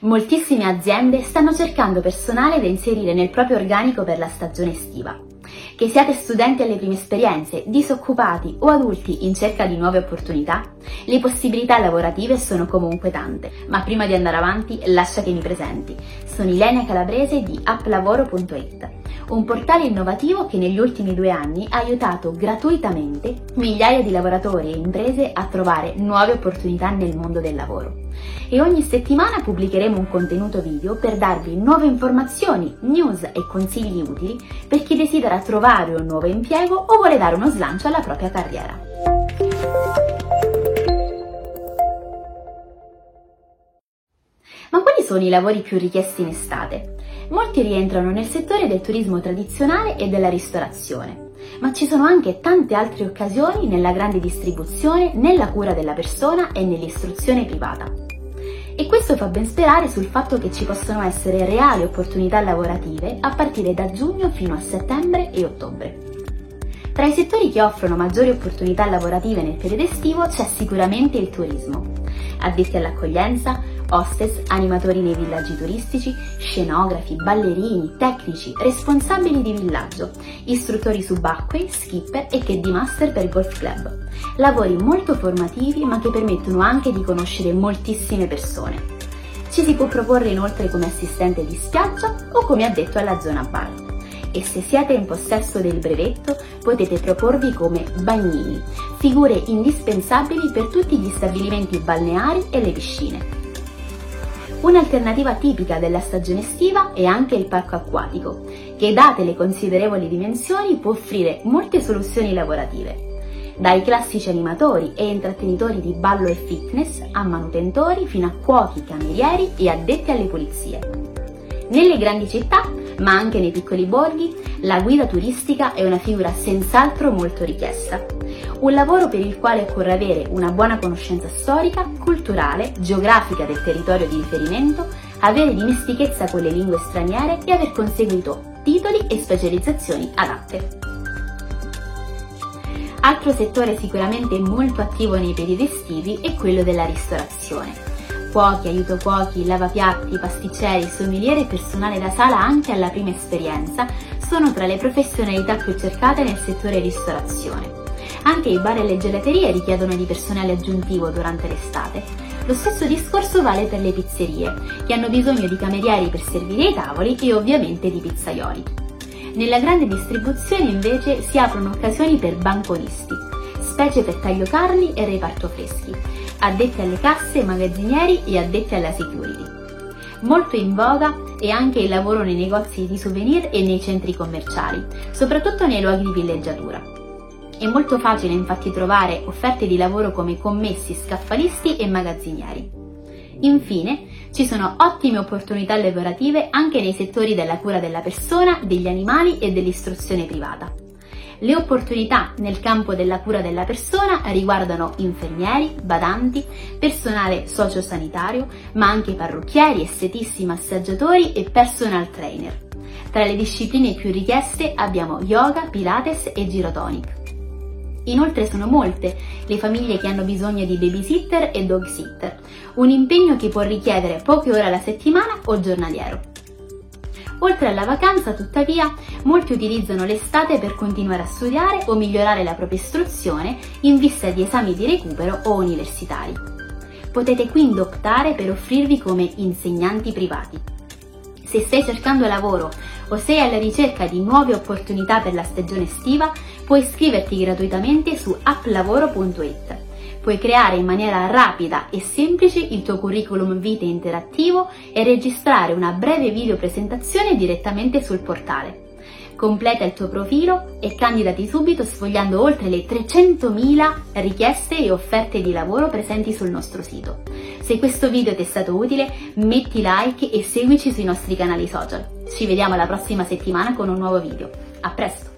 Moltissime aziende stanno cercando personale da inserire nel proprio organico per la stagione estiva. Che siate studenti alle prime esperienze, disoccupati o adulti in cerca di nuove opportunità, le possibilità lavorative sono comunque tante. Ma prima di andare avanti, lascia che mi presenti. Sono Ilenia Calabrese di applavoro.it un portale innovativo che negli ultimi due anni ha aiutato gratuitamente migliaia di lavoratori e imprese a trovare nuove opportunità nel mondo del lavoro. E ogni settimana pubblicheremo un contenuto video per darvi nuove informazioni, news e consigli utili per chi desidera trovare un nuovo impiego o vuole dare uno slancio alla propria carriera. Sono i lavori più richiesti in estate? Molti rientrano nel settore del turismo tradizionale e della ristorazione, ma ci sono anche tante altre occasioni nella grande distribuzione, nella cura della persona e nell'istruzione privata. E questo fa ben sperare sul fatto che ci possono essere reali opportunità lavorative a partire da giugno fino a settembre e ottobre. Tra i settori che offrono maggiori opportunità lavorative nel periodo estivo c'è sicuramente il turismo. Addetti all'accoglienza, hostess, animatori nei villaggi turistici, scenografi, ballerini, tecnici, responsabili di villaggio, istruttori subacquei, skipper e di master per golf club. Lavori molto formativi ma che permettono anche di conoscere moltissime persone. Ci si può proporre inoltre come assistente di spiaggia o come addetto alla zona bar. E se siete in possesso del brevetto potete proporvi come bagnini, figure indispensabili per tutti gli stabilimenti balneari e le piscine. Un'alternativa tipica della stagione estiva è anche il parco acquatico, che date le considerevoli dimensioni può offrire molte soluzioni lavorative, dai classici animatori e intrattenitori di ballo e fitness a manutentori fino a cuochi, camerieri e addetti alle pulizie. Nelle grandi città, ma anche nei piccoli borghi, la guida turistica è una figura senz'altro molto richiesta un lavoro per il quale occorre avere una buona conoscenza storica, culturale, geografica del territorio di riferimento, avere dimestichezza con le lingue straniere e aver conseguito titoli e specializzazioni adatte. Altro settore sicuramente molto attivo nei periodi estivi è quello della ristorazione. Cuochi, aiuto cuochi, lavapiatti, pasticceri, sommeliere e personale da sala anche alla prima esperienza sono tra le professionalità più cercate nel settore ristorazione. Anche i bar e le gelaterie richiedono di personale aggiuntivo durante l'estate. Lo stesso discorso vale per le pizzerie, che hanno bisogno di camerieri per servire i tavoli e ovviamente di pizzaioli. Nella grande distribuzione invece si aprono occasioni per banconisti, specie per taglio carni e reparto freschi, addetti alle casse, magazzinieri e addetti alla security. Molto in voga è anche il lavoro nei negozi di souvenir e nei centri commerciali, soprattutto nei luoghi di villeggiatura. È molto facile infatti trovare offerte di lavoro come commessi, scaffalisti e magazzinieri. Infine, ci sono ottime opportunità lavorative anche nei settori della cura della persona, degli animali e dell'istruzione privata. Le opportunità nel campo della cura della persona riguardano infermieri, badanti, personale sociosanitario, ma anche parrucchieri, estetisti, massaggiatori e personal trainer. Tra le discipline più richieste abbiamo yoga, pilates e girotonic. Inoltre sono molte le famiglie che hanno bisogno di babysitter e dog sitter, un impegno che può richiedere poche ore alla settimana o giornaliero. Oltre alla vacanza, tuttavia, molti utilizzano l'estate per continuare a studiare o migliorare la propria istruzione in vista di esami di recupero o universitari. Potete quindi optare per offrirvi come insegnanti privati. Se stai cercando lavoro o sei alla ricerca di nuove opportunità per la stagione estiva, puoi iscriverti gratuitamente su applavoro.it. Puoi creare in maniera rapida e semplice il tuo curriculum vitae interattivo e registrare una breve video presentazione direttamente sul portale. Completa il tuo profilo e candidati subito sfogliando oltre le 300.000 richieste e offerte di lavoro presenti sul nostro sito. Se questo video ti è stato utile, metti like e seguici sui nostri canali social. Ci vediamo la prossima settimana con un nuovo video. A presto!